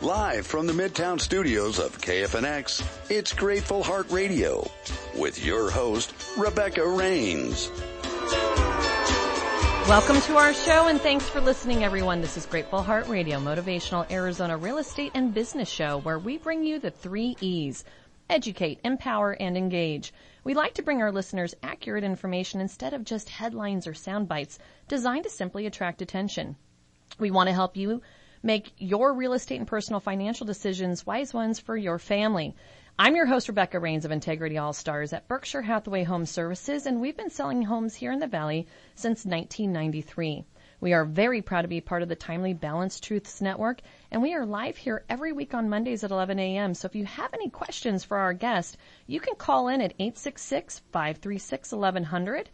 Live from the Midtown studios of KFNX, it's Grateful Heart Radio with your host, Rebecca Rains. Welcome to our show and thanks for listening everyone. This is Grateful Heart Radio, motivational Arizona real estate and business show where we bring you the three E's. Educate, empower, and engage. We like to bring our listeners accurate information instead of just headlines or sound bites designed to simply attract attention. We want to help you make your real estate and personal financial decisions wise ones for your family. I'm your host, Rebecca Rains of Integrity All Stars at Berkshire Hathaway Home Services, and we've been selling homes here in the Valley since 1993. We are very proud to be part of the Timely Balanced Truths Network, and we are live here every week on Mondays at 11 a.m. So if you have any questions for our guest, you can call in at 866-536-1100.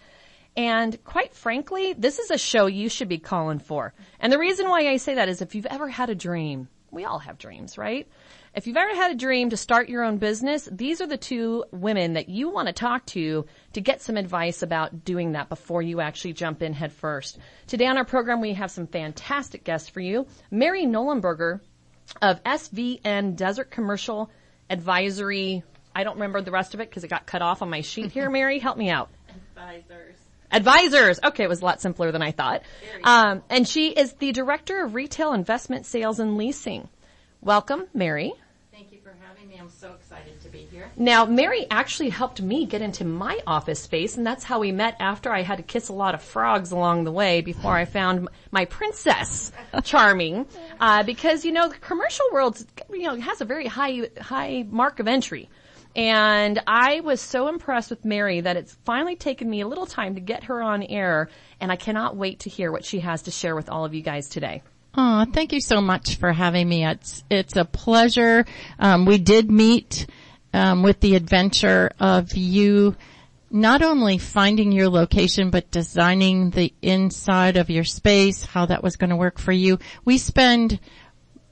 And quite frankly, this is a show you should be calling for. And the reason why I say that is if you've ever had a dream, we all have dreams, right? If you've ever had a dream to start your own business, these are the two women that you want to talk to to get some advice about doing that before you actually jump in head first. Today on our program, we have some fantastic guests for you. Mary Nolenberger of SVN Desert Commercial Advisory. I don't remember the rest of it because it got cut off on my sheet here. Mary, help me out. Advisors. Advisors. Okay, it was a lot simpler than I thought. Um, and she is the director of retail investment sales and leasing. Welcome, Mary. Thank you for having me. I'm so excited to be here. Now, Mary actually helped me get into my office space, and that's how we met after I had to kiss a lot of frogs along the way before I found my princess charming. Uh, because, you know, the commercial world, you know, has a very high, high mark of entry. And I was so impressed with Mary that it's finally taken me a little time to get her on air, and I cannot wait to hear what she has to share with all of you guys today. Oh, thank you so much for having me. It's it's a pleasure. Um, we did meet um, with the adventure of you not only finding your location but designing the inside of your space, how that was going to work for you. We spend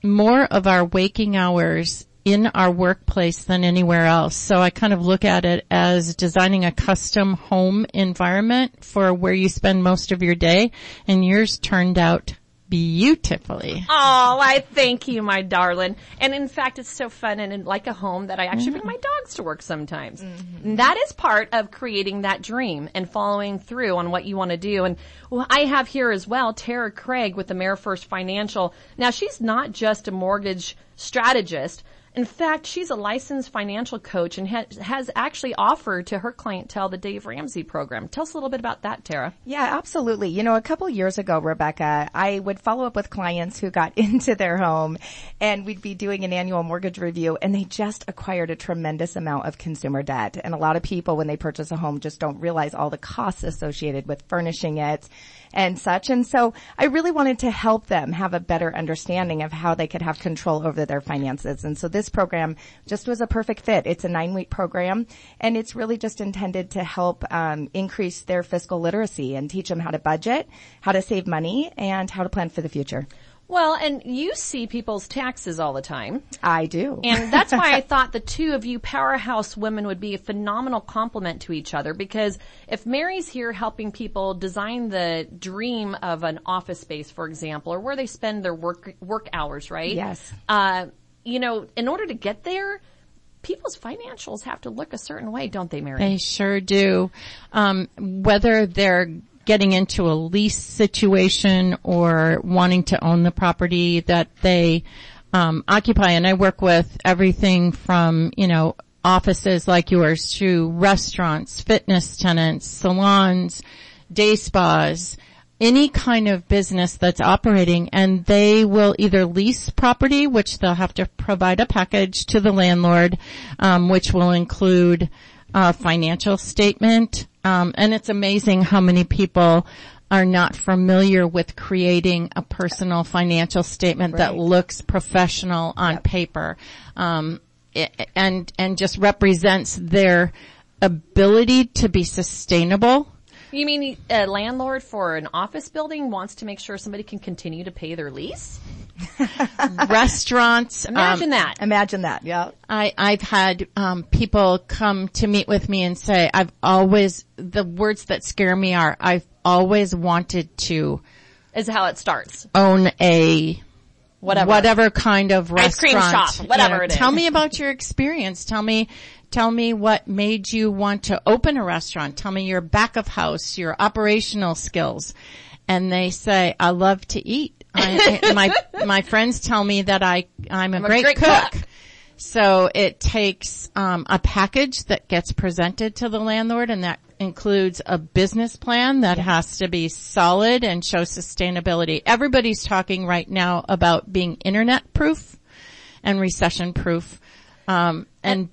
more of our waking hours in our workplace than anywhere else. So I kind of look at it as designing a custom home environment for where you spend most of your day and yours turned out beautifully. Oh, I thank you, my darling. And in fact, it's so fun and, and like a home that I actually bring my mm-hmm. dogs to work sometimes. Mm-hmm. And That is part of creating that dream and following through on what you want to do. And well, I have here as well Tara Craig with the AmeriFirst Financial. Now, she's not just a mortgage strategist. In fact, she's a licensed financial coach and ha- has actually offered to her clientele the Dave Ramsey program. Tell us a little bit about that, Tara. Yeah, absolutely. You know, a couple years ago, Rebecca, I would follow up with clients who got into their home and we'd be doing an annual mortgage review and they just acquired a tremendous amount of consumer debt. And a lot of people, when they purchase a home, just don't realize all the costs associated with furnishing it and such. And so I really wanted to help them have a better understanding of how they could have control over their finances. And so this program just was a perfect fit. It's a nine week program and it's really just intended to help um, increase their fiscal literacy and teach them how to budget, how to save money, and how to plan for the future. Well, and you see people's taxes all the time. I do. And that's why I thought the two of you powerhouse women would be a phenomenal complement to each other because if Mary's here helping people design the dream of an office space, for example, or where they spend their work, work hours, right? Yes. Uh, you know, in order to get there, people's financials have to look a certain way, don't they, Mary? They sure do. Um, whether they're getting into a lease situation or wanting to own the property that they um, occupy, and I work with everything from you know offices like yours to restaurants, fitness tenants, salons, day spas, any kind of business that's operating and they will either lease property, which they'll have to provide a package to the landlord, um, which will include a financial statement. Um, and it's amazing how many people are not familiar with creating a personal financial statement that looks professional on paper. Um, i- and, and just represents their ability to be sustainable You mean a landlord for an office building wants to make sure somebody can continue to pay their lease? Restaurants. um, Imagine that. Imagine that. Yeah. I, I've had um, people come to meet with me and say, I've always, the words that scare me are, I've always wanted to Is how it starts. own a Whatever. whatever kind of Ice cream restaurant. shop, whatever it is. Tell me about your experience. Tell me, tell me what made you want to open a restaurant. Tell me your back of house, your operational skills. And they say, I love to eat. I, my, my friends tell me that I, I'm a, a great, great cook. cook. So it takes um, a package that gets presented to the landlord, and that includes a business plan that has to be solid and show sustainability. Everybody's talking right now about being internet proof and recession proof, um, and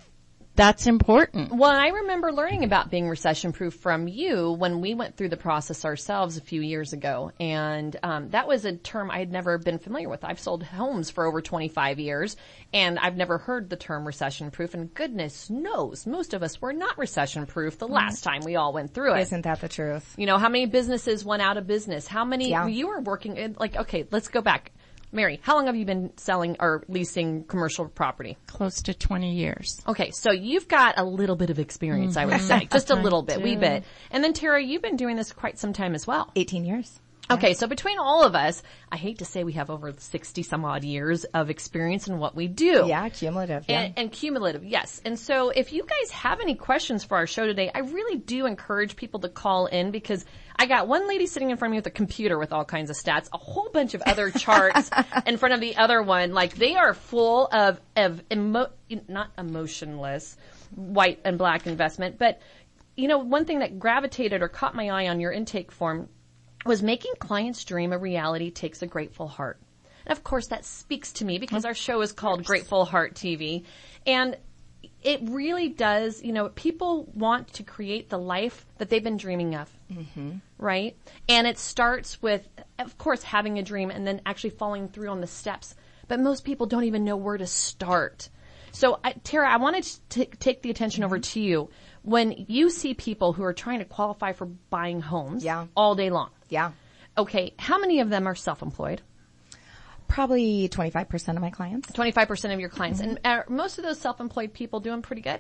that's important. Well, I remember learning about being recession proof from you when we went through the process ourselves a few years ago. And um, that was a term I had never been familiar with. I've sold homes for over 25 years and I've never heard the term recession proof. And goodness knows, most of us were not recession proof the last time we all went through it. Isn't that the truth? You know, how many businesses went out of business? How many, Yeah. you were working, in- like, okay, let's go back. Mary, how long have you been selling or leasing commercial property? Close to 20 years. Okay, so you've got a little bit of experience, I would mm-hmm. say. Just a little bit, wee bit. And then Tara, you've been doing this quite some time as well. 18 years. Okay, so between all of us, I hate to say we have over 60 some odd years of experience in what we do. Yeah, cumulative. Yeah. And, and cumulative, yes. And so if you guys have any questions for our show today, I really do encourage people to call in because I got one lady sitting in front of me with a computer with all kinds of stats, a whole bunch of other charts in front of the other one. Like they are full of, of emo, not emotionless, white and black investment, but you know, one thing that gravitated or caught my eye on your intake form was making clients dream a reality takes a grateful heart. And of course that speaks to me because our show is called Grateful Heart TV. And it really does, you know, people want to create the life that they've been dreaming of. Mm-hmm. Right? And it starts with, of course, having a dream and then actually following through on the steps. But most people don't even know where to start. So, I, Tara, I wanted to t- take the attention over mm-hmm. to you. When you see people who are trying to qualify for buying homes Yeah. all day long, yeah. okay, how many of them are self-employed? Probably 25% of my clients. 25% of your clients. Mm-hmm. And are most of those self-employed people doing pretty good?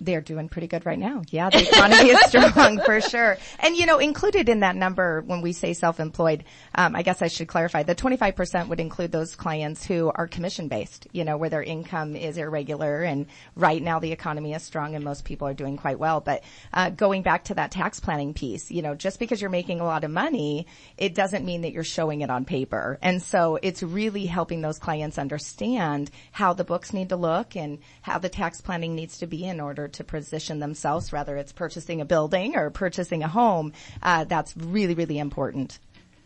They're doing pretty good right now. Yeah, the economy is strong for sure. And you know, included in that number when we say self-employed, um, I guess I should clarify, the 25% would include those clients who are commission based, you know, where their income is irregular and right now the economy is strong and most people are doing quite well. But, uh, going back to that tax planning piece, you know, just because you're making a lot of money, it doesn't mean that you're showing it on paper. And so it's really helping those clients understand how the books need to look and how the tax planning needs to be in order to position themselves, whether it's purchasing a building or purchasing a home. Uh, that's really, really important.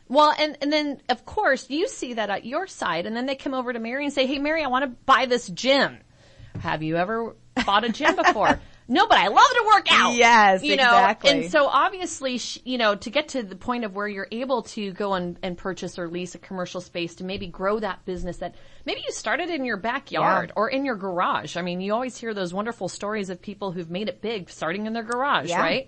Well, and, and then of course you see that at your side and then they come over to Mary and say, Hey Mary, I want to buy this gym. Have you ever bought a gym before? no, but I love to work out. Yes, you know, exactly. And so obviously, you know, to get to the point of where you're able to go and, and purchase or lease a commercial space to maybe grow that business that maybe you started in your backyard Yeah. or in your garage. I mean, you always hear those wonderful stories of people who've made it big starting in their garage, Yeah. right?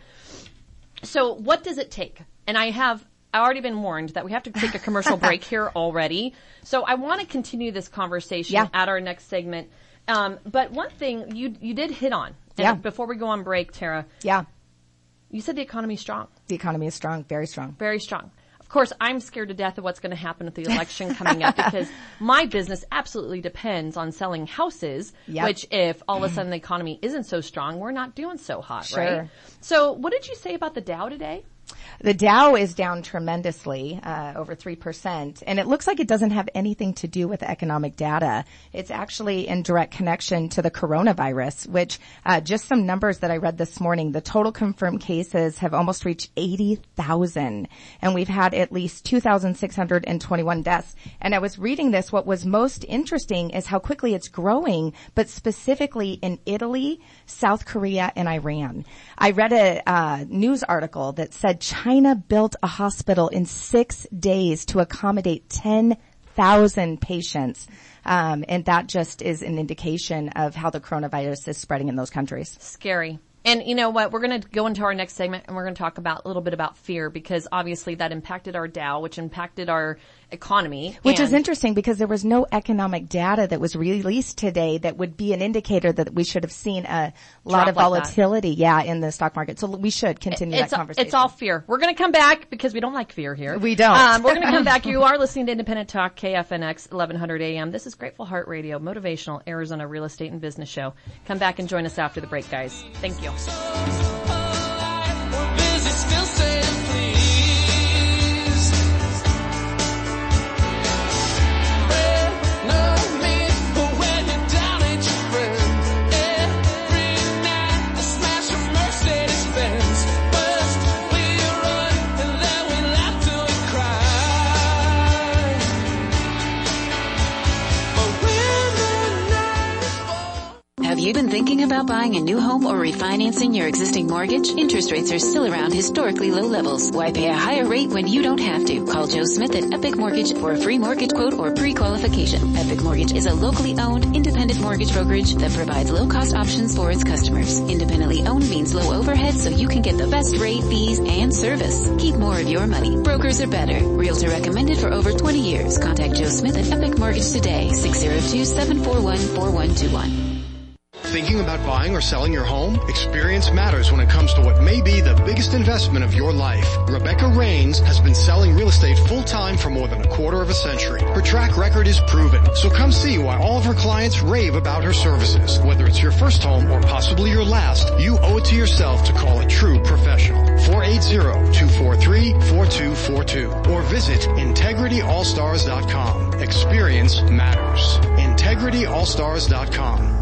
So what does it take? And I have I already been warned that we have to take a commercial break here already. So I want to continue this conversation Yeah. at our next segment. Um, but one thing you you did hit on, and Yeah. before we go on break, Tara, Yeah. you said the economy's strong, The economy is strong, very strong. very strong. Of course, I'm scared to death of what's going to happen with the election coming up because my business absolutely depends on selling houses, Yep. which if all of a sudden the economy isn't so strong, we're not doing so hot, right? Sure. So what did you say about the Dow today? The Dow is down tremendously, uh, over 3%, and it looks like it doesn't have anything to do with economic data. It's actually in direct connection to the coronavirus, which, uh, just some numbers that I read this morning, the total confirmed cases have almost reached 80,000, and we've had at least 2,621 deaths. And I was reading this, what was most interesting is how quickly it's growing, but specifically in Italy, South Korea, and Iran. I read a uh, news article that said China built a hospital in six days to accommodate 10,000 patients. Um, and that just is an indication of how the coronavirus is spreading in those countries. Scary. And you know what? We're going to go into our next segment and we're going to talk about a little bit about fear because obviously that impacted our Dow, which impacted our economy. Which is interesting because there was no economic data that was released today that would be an indicator that we should have seen a lot of like that. volatility, yeah, in the stock market. So we should continue It's, that conversation. it's all fear. We're going to come back because we don't like fear here. We don't. Um, we're going to come back. You are listening to Independent Talk, KFNX, 1100 AM. This is Grateful Heart Radio, motivational Arizona real estate and business show. Come back and join us after the break, guys. Thank you. Talks. You been thinking about buying a new home or refinancing your existing mortgage? Interest rates are still around historically low levels. Why pay a higher rate when you don't have to? Call Joe Smith at Epic Mortgage for a free mortgage quote or pre-qualification. Epic Mortgage is a locally owned, independent mortgage brokerage that provides low-cost options for its customers. Independently owned means low overhead so you can get the best rate, fees, and service. Keep more of your money. Brokers are better. Realtor recommended for over 20 years. Contact Joe Smith at Epic Mortgage today. 602-741-4121. Thinking about buying or selling your home? Experience matters when it comes to what may be the biggest investment of your life. Rebecca Rains has been selling real estate full time for more than a quarter of a century. Her track record is proven. So come see why all of her clients rave about her services. Whether it's your first home or possibly your last, you owe it to yourself to call a true professional. 480-243-4242 or visit integrityallstars.com. Experience matters. integrityallstars.com.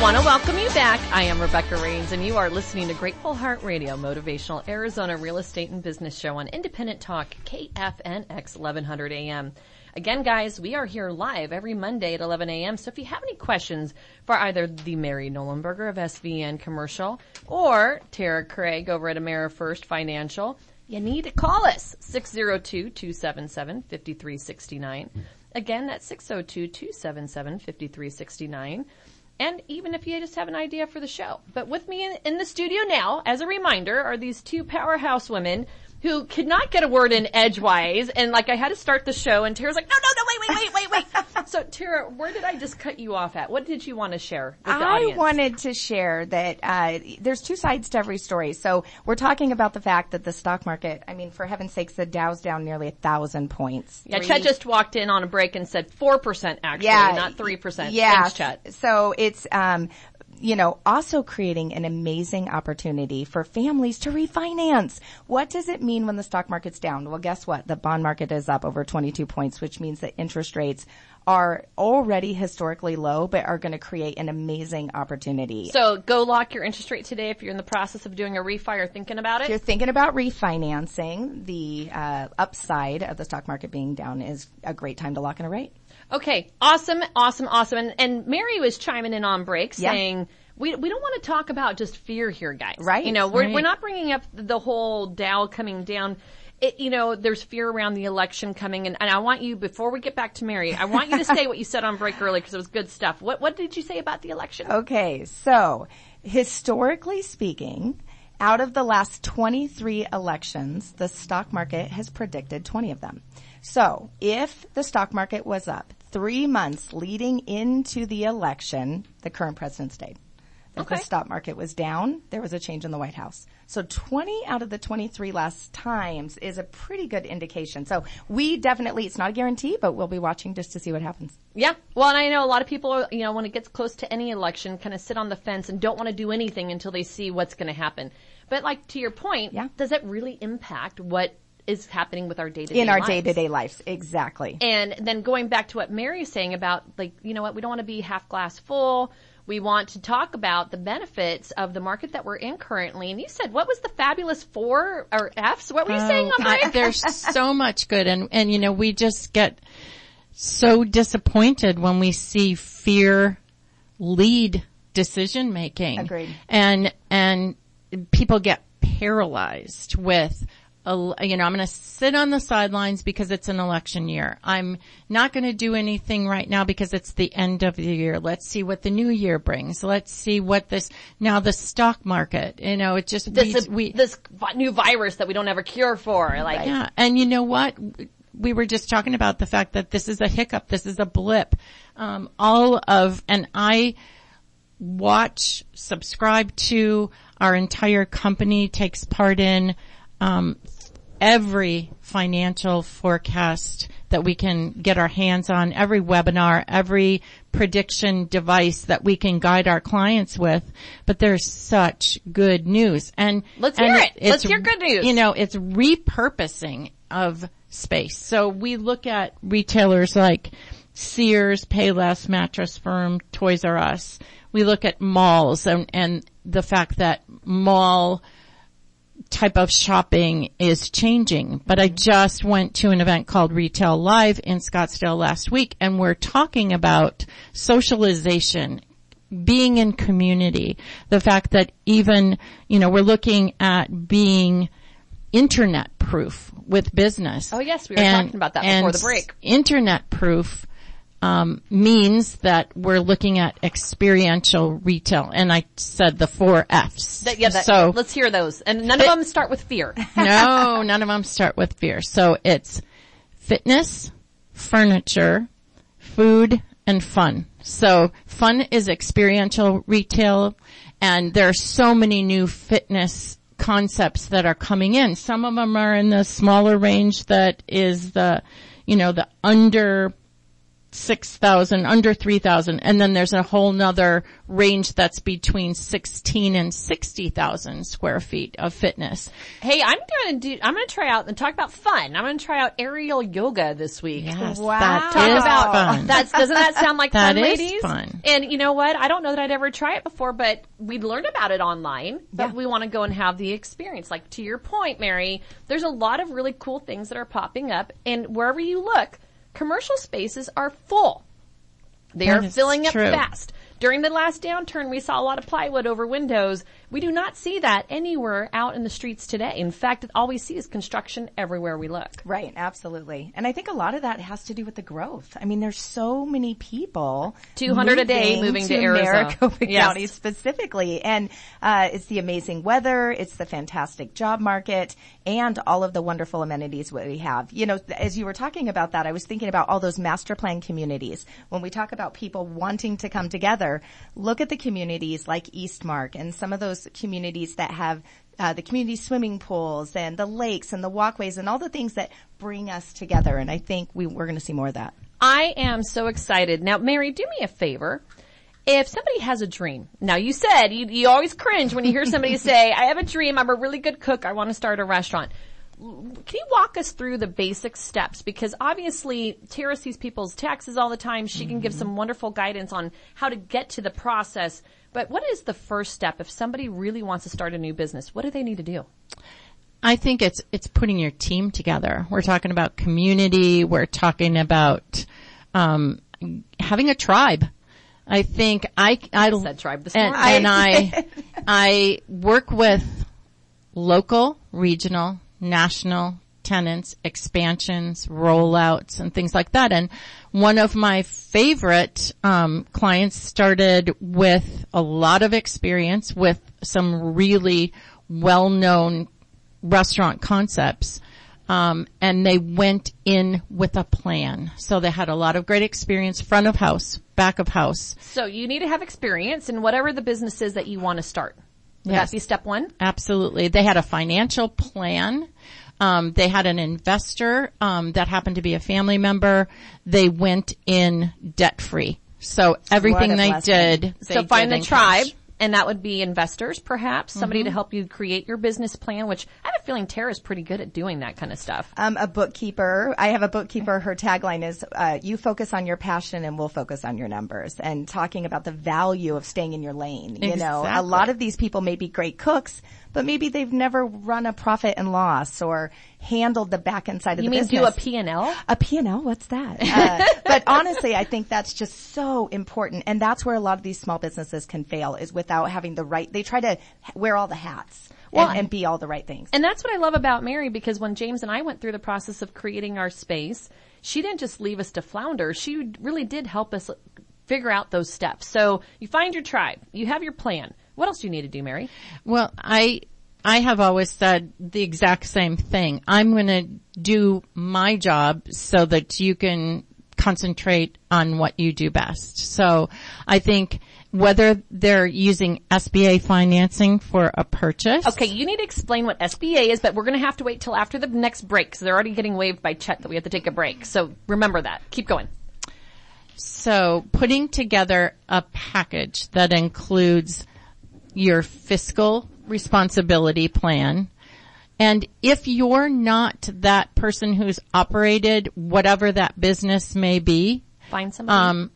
want to welcome you back. I am Rebecca Rains and you are listening to Grateful Heart Radio, motivational Arizona real estate and business show on Independent Talk, KFNX 1100 AM. Again, guys, we are here live every Monday at 11 a.m. So if you have any questions for either the Mary Nolenberger of SVN Commercial or Tara Craig over at AmeriFirst Financial, you need to call us 602-277-5369. Again, that's 602-277-5369. And even if you just have an idea for the show. But with me in, in the studio now, as a reminder, are these two powerhouse women who could not get a word in edgewise. And like I had to start the show and Tara's like, no, no, no, wait, wait, wait, wait, wait. so Tara, where did I just cut you off at? What did you want to share with the I wanted to share that uh, there's two sides to every story. So we're talking about the fact that the stock market, I mean, for heaven's sakes, the Dow's down nearly a thousand points. yeah, Three- Chet just walked in on a break and said 4% actually, yeah, not 3%. Yeah. Thanks, Chet. So it's, um, you know, also creating an amazing opportunity for families to refinance. What does it mean when the stock market's down? Well, guess what? The bond market is up over 22 points, which means that interest rates are already historically low, but are going to create an amazing opportunity. So go lock your interest rate today if you're in the process of doing a refi or thinking about it. if you're thinking about refinancing, the uh, upside of the stock market being down is a great time to lock in a rate. Okay, awesome, awesome, awesome. And, and Mary was chiming in on break Yeah. saying, we, we don't want to talk about just fear here, guys. Right, You know, we're, right. we're not bringing up the whole Dow coming down. It, you know, there's fear around the election coming and, and I want you, before we get back to Mary, I want you to say what you said on break earlier because it was good stuff. What, what did you say about the election? Okay, so historically speaking, out of the last 23 elections, the stock market has predicted 20 of them. So if the stock market was up three months leading into the election, the current president stayed. Okay. the stock market was down, there was a change in the White House. So 20 out of the 23 last times is a pretty good indication. So we definitely, it's not a guarantee, but we'll be watching just to see what happens. Yeah. Well, and I know a lot of people, you know, when it gets close to any election, kind of sit on the fence and don't want to do anything until they see what's going to happen. But like to your point, Yeah. does that really impact what is happening with our day to day In our day to day lives. Exactly. And then going back to what Mary's saying about like, you know what, we don't want to be half glass full. We want to talk about the benefits of the market that we're in currently. And you said, what was the fabulous four or F's? What were you saying on Oh, I- break? there's so much good and, and you know, we just get so disappointed when we see fear lead decision making. Agreed. And, and people get paralyzed with, el- you know, I'm going to sit on the sidelines because it's an election year. I'm not going to do anything right now because it's the end of the year. Let's see what the new year brings. Let's see what this, now the stock market, you know, it just, This, we, we, this new virus that we don't have a cure for. Like, yeah. And you know what? We were just talking about the fact that this is a hiccup. This is a blip. Um, all of, and I watch, subscribe to, our entire company takes part in, um, every financial forecast that we can get our hands on, every webinar, every prediction device that we can guide our clients with. But there's such good news. And Let's and hear it. Let's hear good news. You know, it's repurposing of space. So we look at retailers like Sears, Payless, Mattress Firm, Toys R Us. We look at malls and, and the fact that mall type of shopping is changing. But I mm-hmm. just went to an event called Retail Live in Scottsdale last week and we're talking about socialization, being in community, the fact that even, you know, we're looking at being internet proof with business. Oh, yes, we were talking about that before the break. Internet proof um, means that we're looking at experiential retail, and I said the four Fs. that, yeah, that, so let's hear those. And none of them start with fear. no, none of them start with fear. So it's fitness, furniture, food, and fun. So fun is experiential retail and there are so many new fitness concepts that are coming in. Some of them are in the smaller range that is the, you know, the under 6,000, under 3,000. And then there's a whole nother range that's between 16 and 60,000 square feet of fitness. Hey, I'm gonna do, I'm gonna try out and talk about fun. I'm gonna try out aerial yoga this week. Yes, Wow. that Talk is about fun. that's doesn't that sound like That fun, is ladies? fun. And you know what? I don't know that I'd ever try it before, but we'd learned about it online. But Yeah. we want to go and have the experience. Like to your point, Mary, there's a lot of really cool things that are popping up, and wherever you look, commercial spaces are full. They That are is filling up fast. During the last downturn, we saw a lot of plywood over windows. We do not see that anywhere out in the streets today. In fact, all we see is construction everywhere we look. Right, absolutely. And I think a lot of that has to do with the growth. I mean, there's so many people. 200 a day moving to Arizona. Maricopa Yes. County specifically. And, uh, it's the amazing weather, it's the fantastic job market, and all of the wonderful amenities we have. You know, as you were talking about that, I was thinking about all those master plan communities. When we talk about people wanting to come together, look at the communities like Eastmark and some of those communities that have uh, the community swimming pools and the lakes and the walkways and all the things that bring us together. And I think we, we're going to see more of that. I am so excited. Now, Mary, do me a favor. If somebody has a dream, now you said you, you always cringe when you hear somebody say, I have a dream, I'm a really good cook, I want to start a restaurant. Can you walk us through the basic steps? Because obviously Tara sees people's taxes all the time. She can give some wonderful guidance on how to get to the process. But what is the first step if somebody really wants to start a new business? What do they need to do? I think it's it's putting your team together. We're talking about community. We're talking about um, having a tribe. I think I I said tribe this and, morning. and I I work with local, regional, national tenants, expansions, rollouts, and things like that. And one of my favorite um, clients started with a lot of experience with some really well-known restaurant concepts. Um, and they went in with a plan. So they had a lot of great experience, front of house, back of house. So you need to have experience in whatever the business is that you want to start. Would Yes. that be step one? Absolutely. They had a financial plan. Um, they had an investor um, that happened to be a family member. They went in debt free. So everything they blessing. did, they so find did the tribe, cash. And that would be investors, perhaps somebody Mm-hmm. to help you create your business plan. Which I have a feeling Tara's pretty good at doing that kind of stuff. Um, a bookkeeper. I have a bookkeeper. Her tagline is, uh, you focus on your passion and we'll focus on your numbers and talking about the value of staying in your lane. You know, a lot of these people may be great cooks, but maybe they've never run a profit and loss or handled the back end side of You the business. You mean do a P and L? A P&L, what's that? Uh, but honestly, I think that's just so important. And that's where a lot of these small businesses can fail is without having the right, they try to wear all the hats. Well, and, and be all the right things. And that's what I love about Mary because when James and I went through the process of creating our space, she didn't just leave us to flounder. She really did help us figure out those steps. So you find your tribe, you have your plan. What else do you need to do, Mary? Well, I I have always said the exact same thing. I'm going to do my job so that you can concentrate on what you do best. So I think whether they're using SBA financing for a purchase. Okay, you need to explain what SBA is, but we're going to have to wait till after the next break because they're already getting waved by Chet that we have to take a break. So remember that. Keep going. So putting together a package that includes your fiscal responsibility plan. And if you're not that person who's operated whatever that business may be, Find somebody. um,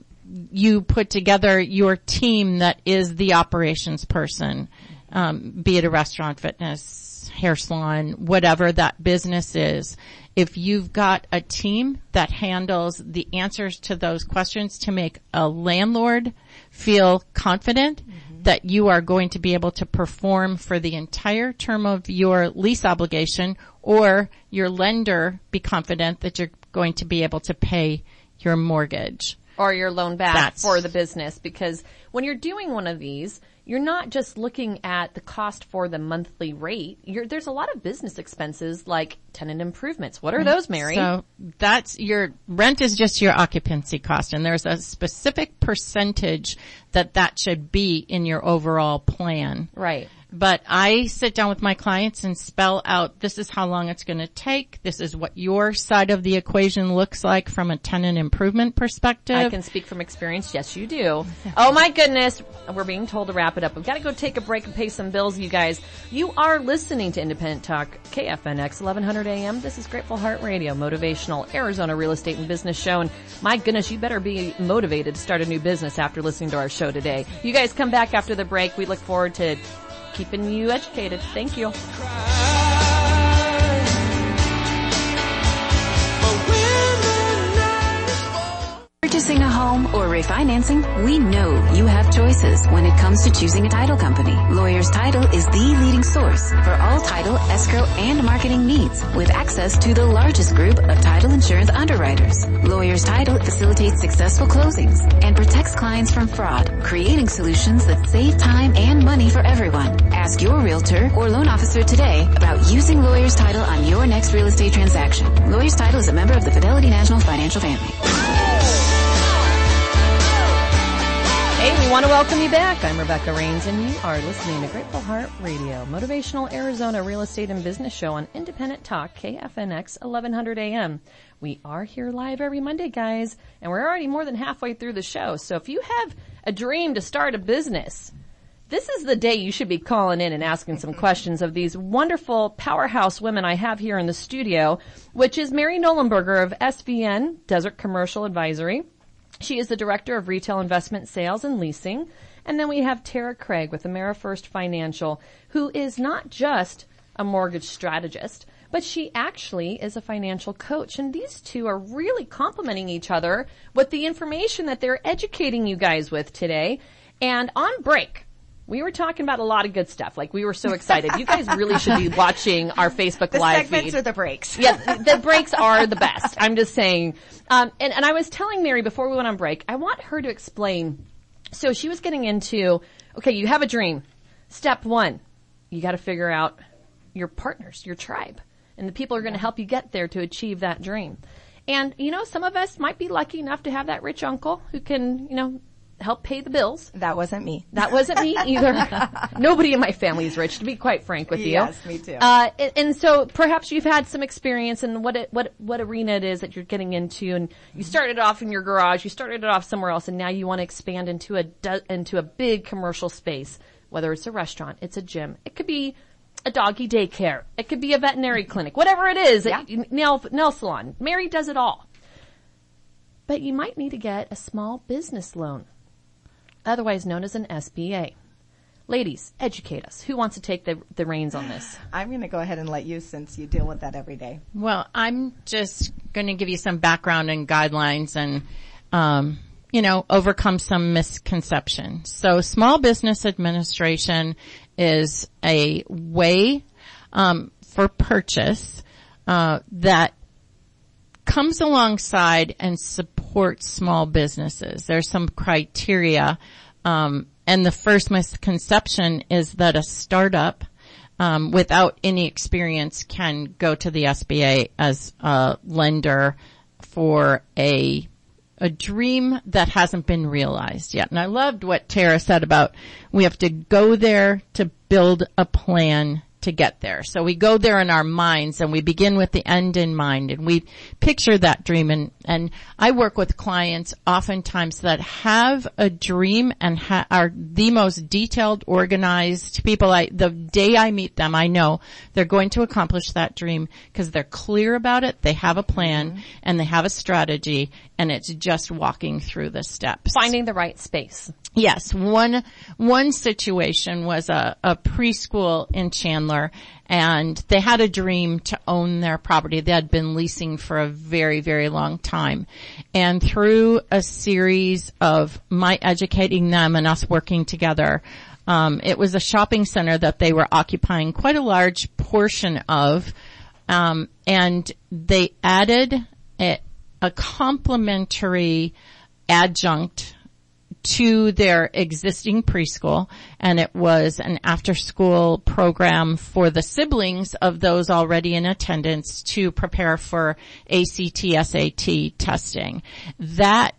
you put together your team that is the operations person, um, be it a restaurant, fitness, hair salon, whatever that business is. If you've got a team that handles the answers to those questions to make a landlord feel confident that you are going to be able to perform for the entire term of your lease obligation or your lender be confident that you're going to be able to pay your mortgage. or your loan back That's- for the business because when you're doing one of these, you're not just looking at the cost for the monthly rate. You're, there's a lot of business expenses like tenant improvements. What are mm-hmm. those, Mary? So that's your rent is just your occupancy cost and there's a specific percentage that that should be in your overall plan. right. But I sit down with my clients and spell out this is how long it's going to take. This is what your side of the equation looks like from a tenant improvement perspective. I can speak from experience. Yes, you do. Oh my goodness. We're being told to wrap it up. We've got to go take a break and pay some bills, you guys. You are listening to Independent Talk, KFNX 1100 AM. This is Grateful Heart Radio, motivational Arizona real estate and business show. And my goodness, you better be motivated to start a new business after listening to our show today. You guys come back after the break. We look forward to keeping you educated. Thank you. Refinancing, we know you have choices when it comes to choosing a title company. Lawyers Title is the leading source for all title, escrow, and marketing needs with access to the largest group of title insurance underwriters. Lawyers Title facilitates successful closings and protects clients from fraud, creating solutions that save time and money for everyone. Ask your realtor or loan officer today about using Lawyers Title on your next real estate transaction. Lawyers Title is a member of the Fidelity National Financial Family. Want to welcome you back. I'm Rebecca Rains and you are listening to Grateful Heart Radio, motivational Arizona real estate and business show on Independent Talk, KFNX 1100 AM. We are here live every Monday, guys, and we're already more than halfway through the show. So if you have a dream to start a business, this is the day you should be calling in and asking some questions of these wonderful powerhouse women I have here in the studio, which is Mary Nolenberger of SVN, Desert Commercial Advisory. She is the Director of Retail Investment Sales and Leasing. And then we have Tara Craig with AmeriFirst Financial, who is not just a mortgage strategist, but she actually is a financial coach. And these two are really complementing each other with the information that they're educating you guys with today. And on break, we were talking about a lot of good stuff. Like we were so excited. You guys really should be watching our Facebook The live segments feed. are the breaks. Yeah, the breaks are the best. I'm just saying. Um, and, and I was telling Mary before we went on break, I want her to explain. So she was getting into, okay, you have a dream. Step one, you got to figure out your partners, your tribe, and the people are going to help you get there to achieve that dream. And, you know, some of us might be lucky enough to have that rich uncle who can, you know, help pay the bills. That wasn't me. That wasn't me either. Nobody in my family is rich, to be quite frank with you. Yes, me too. Uh, and, and so perhaps you've had some experience in what it, what what arena it is that you're getting into, and you started off in your garage, you started it off somewhere else, and now you want to expand into a into a big commercial space. Whether it's a restaurant, it's a gym, it could be a doggy daycare, it could be a veterinary clinic, whatever it is, Yeah. a nail nail salon. Mary does it all. But you might need to get a small business loan otherwise known as an SBA. Ladies, educate us. Who wants to take the, the reins on this? I'm going to go ahead and let you since you deal with that every day. Well, I'm just going to give you some background and guidelines and, um, you know, overcome some misconception. So small business administration is a way um, for purchase uh, that comes alongside and supports small businesses. There's some criteria, um, and the first misconception is that a startup um, without any experience can go to the SBA as a lender for a a dream that hasn't been realized yet. And I loved what Tara said about we have to go there to build a plan to get there. So we go there in our minds and we begin with the end in mind and we picture that dream and, and I work with clients oftentimes that have a dream and ha- are the most detailed, organized people. I, the day I meet them, I know they're going to accomplish that dream because they're clear about it. They have a plan mm-hmm. and they have a strategy and it's just walking through the steps. Finding the right space. Yes, one one situation was a, a preschool in Chandler, and they had a dream to own their property. They had been leasing for a very very long time, and through a series of my educating them and us working together, um, it was a shopping center that they were occupying quite a large portion of, um, and they added a, a complementary adjunct to their existing preschool and it was an after school program for the siblings of those already in attendance to prepare for ACT SAT testing. That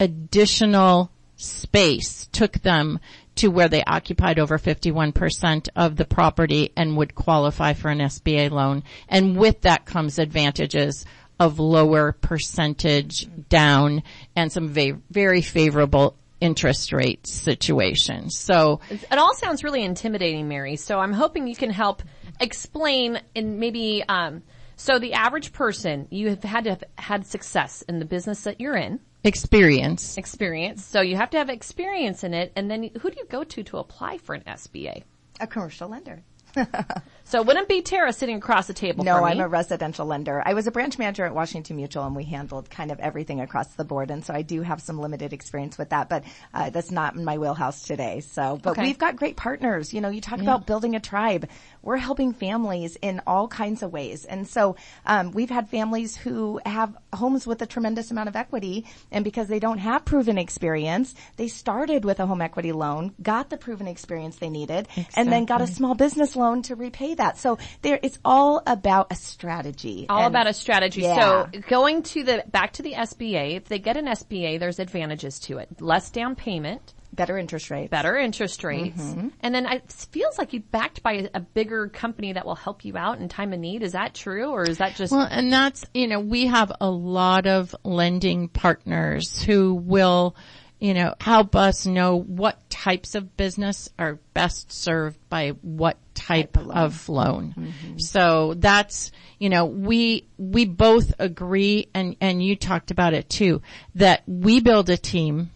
additional space took them to where they occupied over 51% of the property and would qualify for an SBA loan. And with that comes advantages of lower percentage down and some very favorable interest rate situation. So It all sounds really intimidating, Mary. So I'm hoping you can help explain and maybe, um, so the average person, you have had to have had success in the business that you're in, experience. experience. So you have to have experience in it. And then who do you go to to apply for an SBA? A commercial lender. So it wouldn't be Tara sitting across the table No, I'm a residential lender. I was a branch manager at Washington Mutual and we handled kind of everything across the board. And so I do have some limited experience with that, but uh, that's not in my wheelhouse today. So, but Okay. we've got great partners. You know, you talk about building a tribe. We're helping families in all kinds of ways. And so, um, we've had families who have homes with a tremendous amount of equity and because they don't have proven experience, they started with a home equity loan, got the proven experience they needed, and then got a small business loan to repay that. So there, it's all about a strategy. all And- about a strategy. Yeah. So going to the back to the SBA, if they get an SBA, there's advantages to it. Less down payment, better interest rates. better interest rates, Mm-hmm. and then it feels like you're backed by a, a bigger company that will help you out in time of need. Is that true, or is that just Well, and that's, you know, we have a lot of lending partners who will, you know, help us know what types of business are best served by what type, of loan. Mm-hmm. So that's, you know, we, we both agree and, and you talked about it too, that we build a team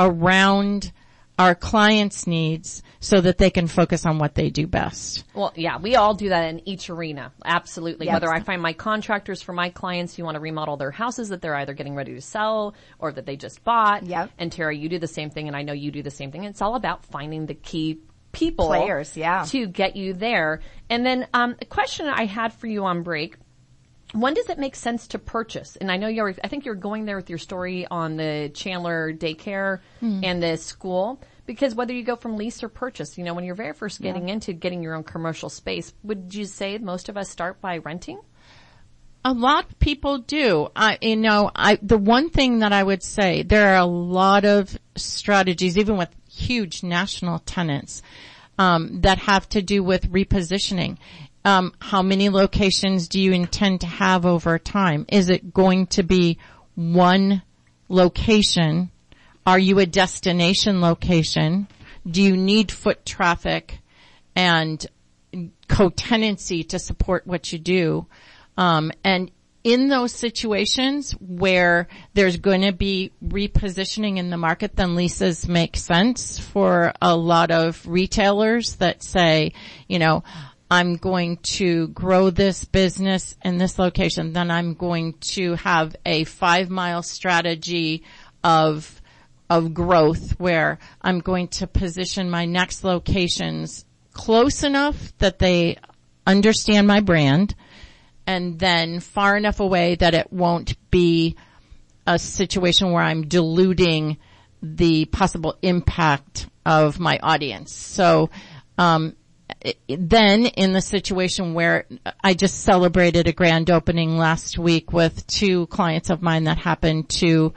around our clients' needs so that they can focus on what they do best. Well, yeah, we all do that in each arena. Absolutely. Yes. Whether I find my contractors for my clients who want to remodel their houses that they're either getting ready to sell or that they just bought. Yep. And Tara, you do the same thing and I know you do the same thing. It's all about finding the key people. Players, yeah. To get you there. And then, um, a question I had for you on break. When does it make sense to purchase? And I know you're, I think you're going there with your story on the Chandler daycare and the school. Because whether you go from lease or purchase, you know, when you're very first getting into getting your own commercial space, would you say most of us start by renting? A lot of people do. I, you know, I, the one thing that I would say, there are a lot of strategies, even with huge national tenants, um, that have to do with repositioning. Um, how many locations do you intend to have over time? Is it going to be one location? Are you a destination location? Do you need foot traffic and co-tenancy to support what you do? Um, and in those situations where there's going to be repositioning in the market, then leases make sense for a lot of retailers that say, you know, I'm going to grow this business in this location, then I'm going to have a five mile strategy of of growth where I'm going to position my next locations close enough that they understand my brand and then far enough away that it won't be a situation where I'm diluting the possible impact of my audience. So, um, then in the situation where I just celebrated a grand opening last week with two clients of mine that happened to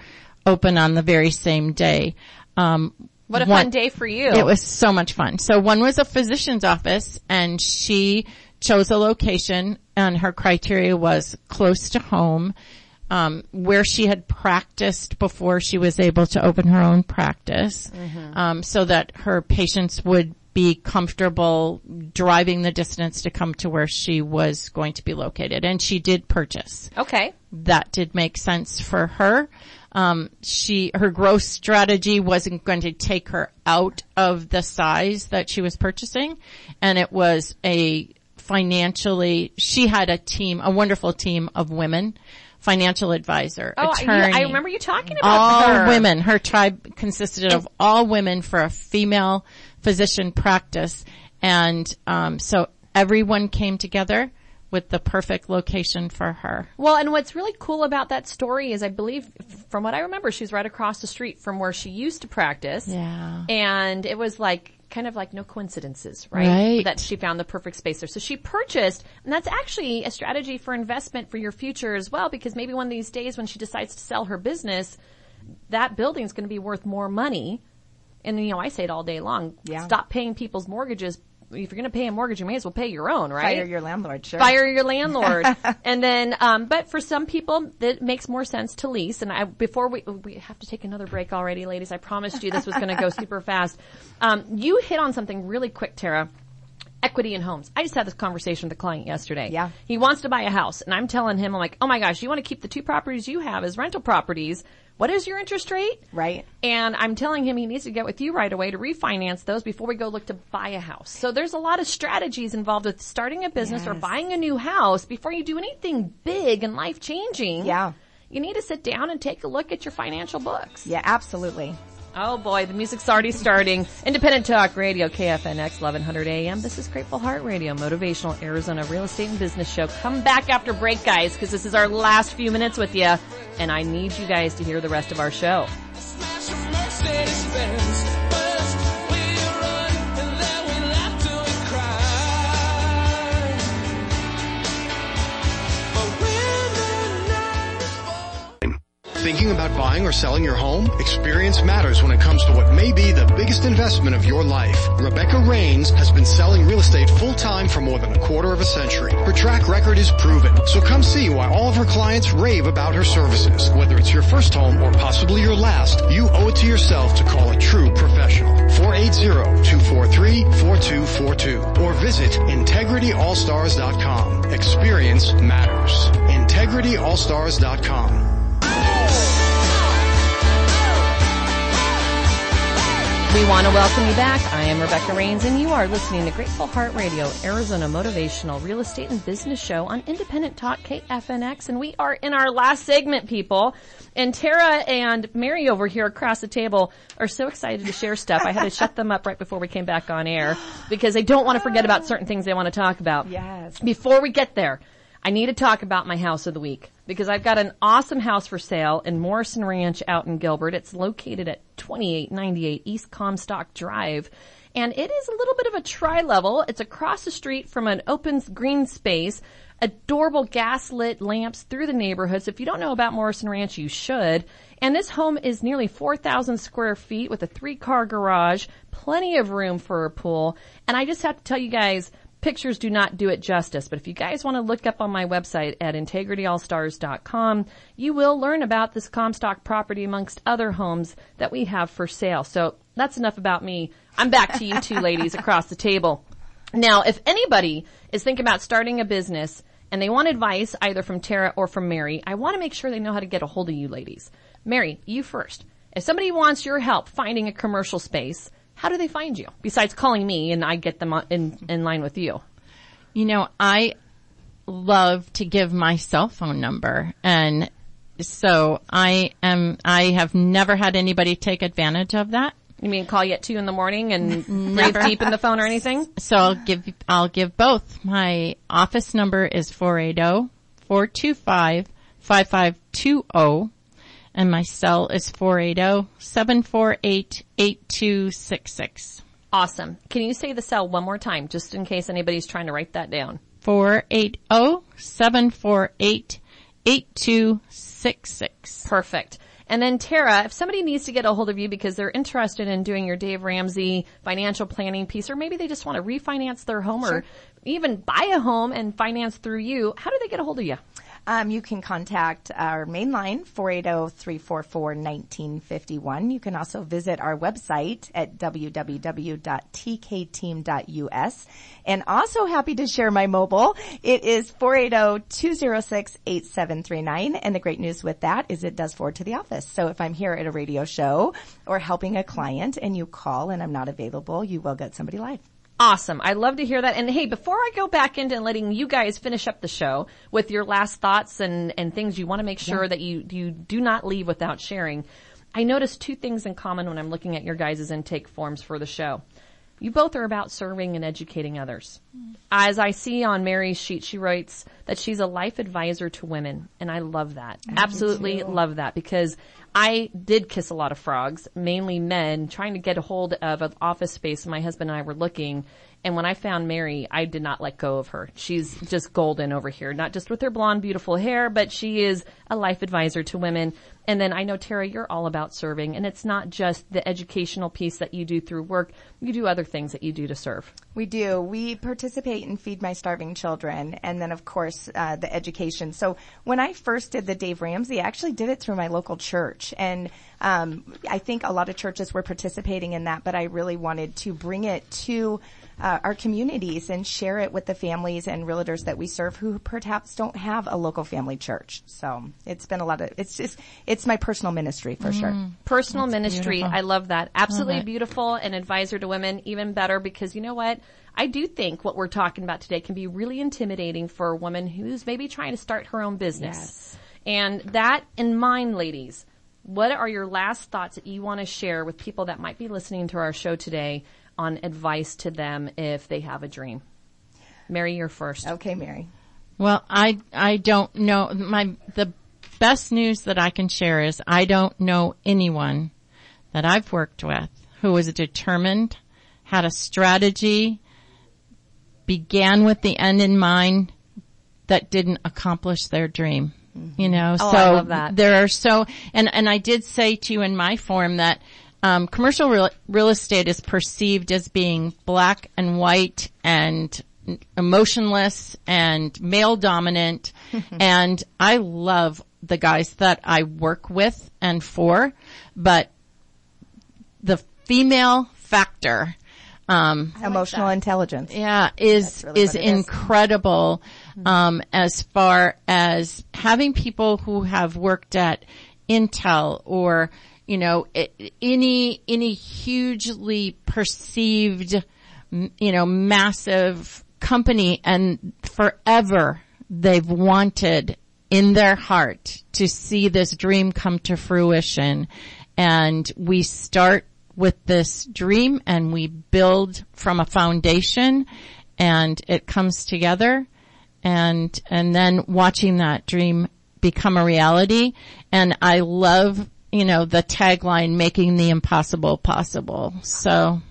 open on the very same day. Um, What a one- fun day for you. it was so much fun. So one was a physician's office and she chose a location and her criteria was close to home, um, where she had practiced before she was able to open her own practice, um, so that her patients would be comfortable driving the distance to come to where she was going to be located. And she did purchase Okay. that did make sense for her. Um, she, her growth strategy wasn't going to take her out of the size that she was purchasing. And it was a financially, she had a team, a wonderful team of women, financial advisor, Oh, I- attorney. I remember you talking about all her. women. Her tribe consisted of all women for a female physician practice. And, um, so everyone came together with the perfect location for her. Well, and what's really cool about that story is I believe, from what I remember, she's right across the street from where she used to practice. Yeah. And it was like, kind of like no coincidences, right? Right. That she found the perfect space there. So she purchased, and that's actually a strategy for investment for your future as well, because maybe one of these days when she decides to sell her business, that building's going to be worth more money. And you know, I say it all day long. Yeah. Stop paying people's mortgages. If you're going to pay a mortgage, you may as well pay your own, right? Fire your landlord, sure. fire your landlord. and then, um, but for some people, it makes more sense to lease. And I, before we, we have to take another break already, ladies. I promised you this was going to go super fast. Um, you hit on something really quick, Tara. Equity in homes. I just had this conversation with a client yesterday. Yeah. He wants to buy a house and I'm telling him, I'm like, oh my gosh, you want to keep the two properties you have as rental properties. What is your interest rate? Right. And I'm telling him he needs to get with you right away to refinance those before we go look to buy a house. So there's a lot of strategies involved with starting a business or buying a new house before you do anything big and life changing. Yeah. You need to sit down and take a look at your financial books. Yeah, absolutely. Oh boy, the music's already starting. Independent Talk Radio, KFNX 1100 AM. This is Grateful Heart Radio, motivational Arizona real estate and business show. Come back after break, guys, because this is our last few minutes with you, and I need you guys to hear the rest of our show. Thinking about buying or selling your home? Experience matters when it comes to what may be the biggest investment of your life. Rebecca Rains has been selling real estate full time for more than a quarter of a century. Her track record is proven. So come see why all of her clients rave about her services. Whether it's your first home or possibly your last, you owe it to yourself to call a true professional. 480-243-4242 or visit integrityallstars.com. Experience matters. integrityallstars.com. We want to welcome you back. I am Rebecca Rains and you are listening to Grateful Heart Radio, Arizona motivational real estate and business show on Independent Talk KFNX. And we are in our last segment, people. And Tara and Mary over here across the table are so excited to share stuff. I had to shut them up right before we came back on air because they don't want to forget about certain things they want to talk about. Yes. Before we get there, I need to talk about my house of the week because I've got an awesome house for sale in Morrison Ranch out in Gilbert. It's located at 2898 East Comstock Drive. And it is a little bit of a tri-level. It's across the street from an open green space, adorable gas lit lamps through the neighborhood. So if you don't know about Morrison Ranch, you should. And this home is nearly 4,000 square feet with a three car garage, plenty of room for a pool. And I just have to tell you guys, pictures do not do it justice, but if you guys want to look up on my website at integrityallstars.com, you will learn about this Comstock property amongst other homes that we have for sale. So that's enough about me. I'm back to you two ladies across the table. Now, if anybody is thinking about starting a business and they want advice either from Tara or from Mary, I want to make sure they know how to get a hold of you ladies. Mary, you first. If somebody wants your help finding a commercial space, how do they find you? Besides calling me and I get them in, in line with you. You know, I love to give my cell phone number and so I am, I have never had anybody take advantage of that. You mean call you at two in the morning and breathe deep in the phone or anything? So I'll give, I'll give both. My office number is oh, 480-425-5520 and my cell is oh, 480-748-8266. Awesome. Can you say the cell one more time, just in case anybody's trying to write that down? 480-748-8266. Perfect. And then Tara, if somebody needs to get a hold of you because they're interested in doing your Dave Ramsey financial planning piece, or maybe they just want to refinance their home or even buy a home and finance through you, how do they get a hold of you? Um, you can contact our main line, oh, 480-344-1951. You can also visit our website at www.tkteam.us. And also happy to share my mobile. It is oh, 480-206-8739. And the great news with that is it does forward to the office. So if I'm here at a radio show or helping a client and you call and I'm not available, you will get somebody live. Awesome. I love to hear that. And hey, before I go back into letting you guys finish up the show with your last thoughts and, and things you want to make sure that you, you do not leave without sharing, I noticed two things in common when I'm looking at your guys' intake forms for the show. You both are about serving and educating others. As I see on Mary's sheet, she writes that she's a life advisor to women, and I love that. Absolutely love that because I did kiss a lot of frogs, mainly men, trying to get a hold of an office space. My husband and I were looking, and when I found Mary, I did not let go of her. She's just golden over here, not just with her blonde, beautiful hair, but she is a life advisor to women. And then I know Tara, you're all about serving, and it's not just the educational piece that you do through work. You do other things that you do to serve. We do. We participate in Feed My Starving Children and then of course, uh, the education. So when I first did the Dave Ramsey, I actually did it through my local church and, um, I think a lot of churches were participating in that, but I really wanted to bring it to uh, our communities and share it with the families and realtors that we serve who perhaps don't have a local family church. So it's been a lot of, it's just, it's my personal ministry for sure. Personal ministry. beautiful. I love that. Absolutely it. beautiful and advisor to women, even better because you know what? I do think what we're talking about today can be really intimidating for a woman who's maybe trying to start her own business. And that in mind, ladies, what are your last thoughts that you want to share with people that might be listening to our show today on advice to them if they have a dream? Mary, you're first. Okay, Mary. Well, I, I don't know. My, the best news that I can share is I don't know anyone that I've worked with who was determined, had a strategy, began with the end in mind that didn't accomplish their dream. You mm-hmm. know, Oh, so I love that. there are so, and, and I did say to you in my form that, um, commercial real, real estate is perceived as being black and white and emotionless and male dominant. and I love the guys that I work with and for, but the female factor, um, Emotional intelligence. yeah, is really is what it is. incredible um, as far as having people who have worked at Intel or you know any any hugely perceived you know massive company and forever they've wanted in their heart to see this dream come to fruition. And we start with this dream and we build from a foundation and it comes together. And and then watching that dream become a reality. And I love you know the tagline making the impossible possible so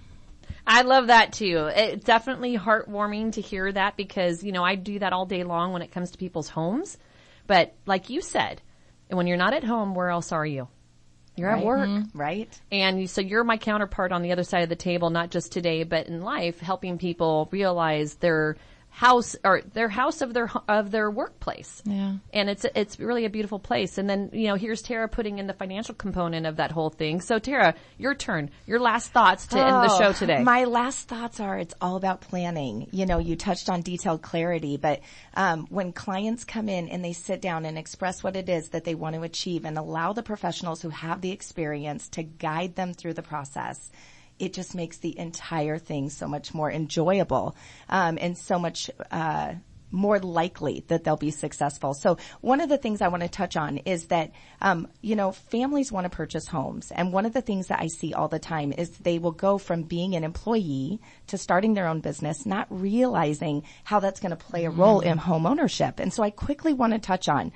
I love that too. It's definitely heartwarming to hear that because, you know, I do that all day long when it comes to people's homes. But like you said, when you're not at home, where else are you? You're at work. Mm-hmm. Right? And so you're my counterpart on the other side of the table, not just today, but in life, helping people realize their house or their house of their of their workplace. Yeah. And it's it's really a beautiful place. And then you know here's Tara putting in the financial component of that whole thing. So Tara, your turn. Your last thoughts to end the Oh, show today. My last thoughts are it's all about planning. You know, you touched on detailed clarity, but um, when clients come in and they sit down and express what it is that they want to achieve and allow the professionals who have the experience to guide them through the process, it just makes the entire thing so much more enjoyable um, and so much uh, more likely that they'll be successful. So one of the things I want to touch on is that, um, you know, families want to purchase homes. And one of the things that I see all the time is they will go from being an employee to starting their own business, not realizing how that's going to play a role in home ownership. And so I quickly want to touch on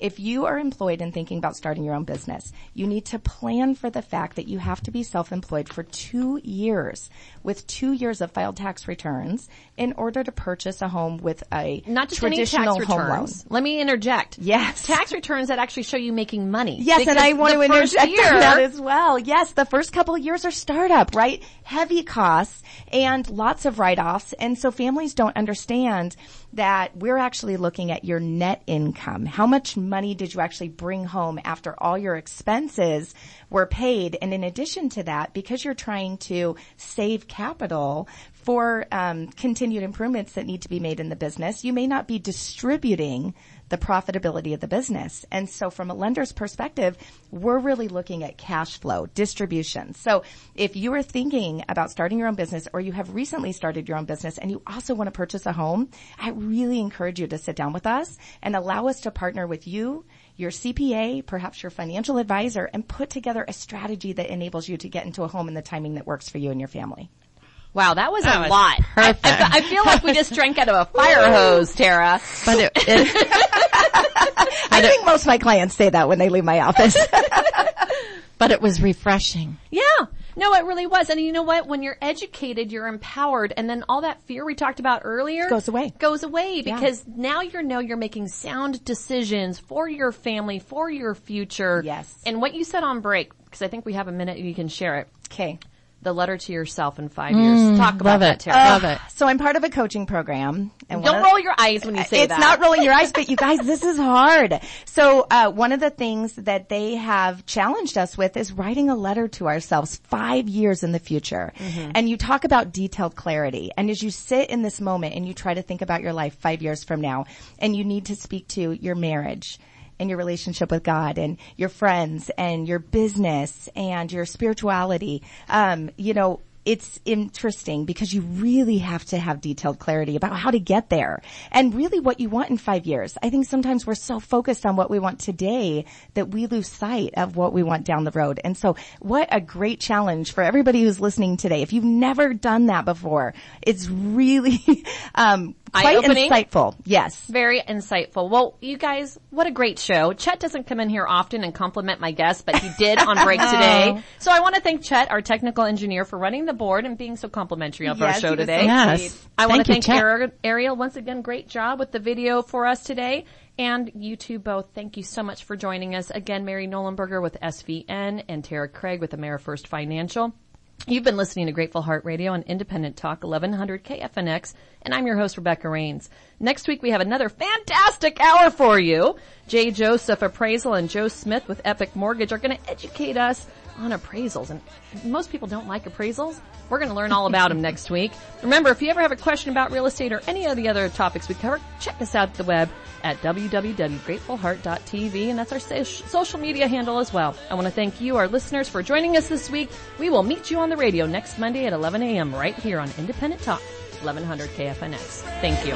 if you are employed and thinking about starting your own business, you need to plan for the fact that you have to be self-employed for two years with two years of filed tax returns in order to purchase a home with a Not just any traditional tax home loan. returns. Let me interject. Yes. Tax returns that actually show you making money. Yes, and I want to interject year, that as well. Yes, the first couple of years are startup, right? Heavy costs and lots of write-offs. And so families don't understand that we're actually looking at your net income. How much money did you actually bring home after all your expenses were paid? And in addition to that, because you're trying to save capital for um, continued improvements that need to be made in the business, you may not be distributing the profitability of the business. And so from a lender's perspective, we're really looking at cash flow, distribution. So if you are thinking about starting your own business or you have recently started your own business and you also want to purchase a home, I really encourage you to sit down with us and allow us to partner with you, your CPA, perhaps your financial advisor, and put together a strategy that enables you to get into a home in the timing that works for you and your family. Wow, that was a was lot. I, perfect. I, I feel like we just drank out of a fire hose, Tara. But it, it, I think most of my clients say that when they leave my office. but it was refreshing. Yeah. No, it really was. And you know what? When you're educated, you're empowered and then all that fear we talked about earlier Goes away. Goes away Yeah. because now you know you're making sound decisions for your family, for your future. Yes. And what you said on break, because I think we have a minute you can share it. okay. The letter to yourself in five years. Talk about love that, it. Tara. Love it. So I'm part of a coaching program. And one Don't of- roll your eyes when you say it's that. It's not rolling your eyes, but you guys, this is hard. So, uh, one of the things that they have challenged us with is writing a letter to ourselves five years in the future. Mm-hmm. And you talk about detailed clarity. And as you sit in this moment and you try to think about your life five years from now, and you need to speak to your marriage, and your relationship with God and your friends and your business and your spirituality, um, you know, it's interesting because you really have to have detailed clarity about how to get there and really what you want in five years. I think sometimes we're so focused on what we want today that we lose sight of what we want down the road. And so what a great challenge for everybody who's listening today. If you've never done that before, it's really, um, quite insightful. Yes. Very insightful. Well, you guys, what a great show. Chet doesn't come in here often and compliment my guests, but he did on break today. So I want to thank Chet, our technical engineer, for running the board and being so complimentary of our show he was so today. Yes. I want Thank to you, thank Ariel once again. Great job with the video for us today. And you two both, thank you so much for joining us. Again, Mary Nolenberger with SVN and Tara Craig with AmeriFirst Financial. You've been listening to Grateful Heart Radio on Independent Talk 1100 KFNX, and I'm your host, Rebecca Rains. Next week we have another fantastic hour for you. Jay Joseph Appraisal and Joe Smith with Epic Mortgage are going to educate us on appraisals. And most people don't like appraisals. We're going to learn all about them next week. Remember, if you ever have a question about real estate or any of the other topics we cover, check us out at the web at www.gratefulheart.tv and that's our social media handle as well. I want to thank you, our listeners, for joining us this week. We will meet you on the radio next Monday at 11 a.m. right here on Independent Talk, 1100 KFNX. Thank you.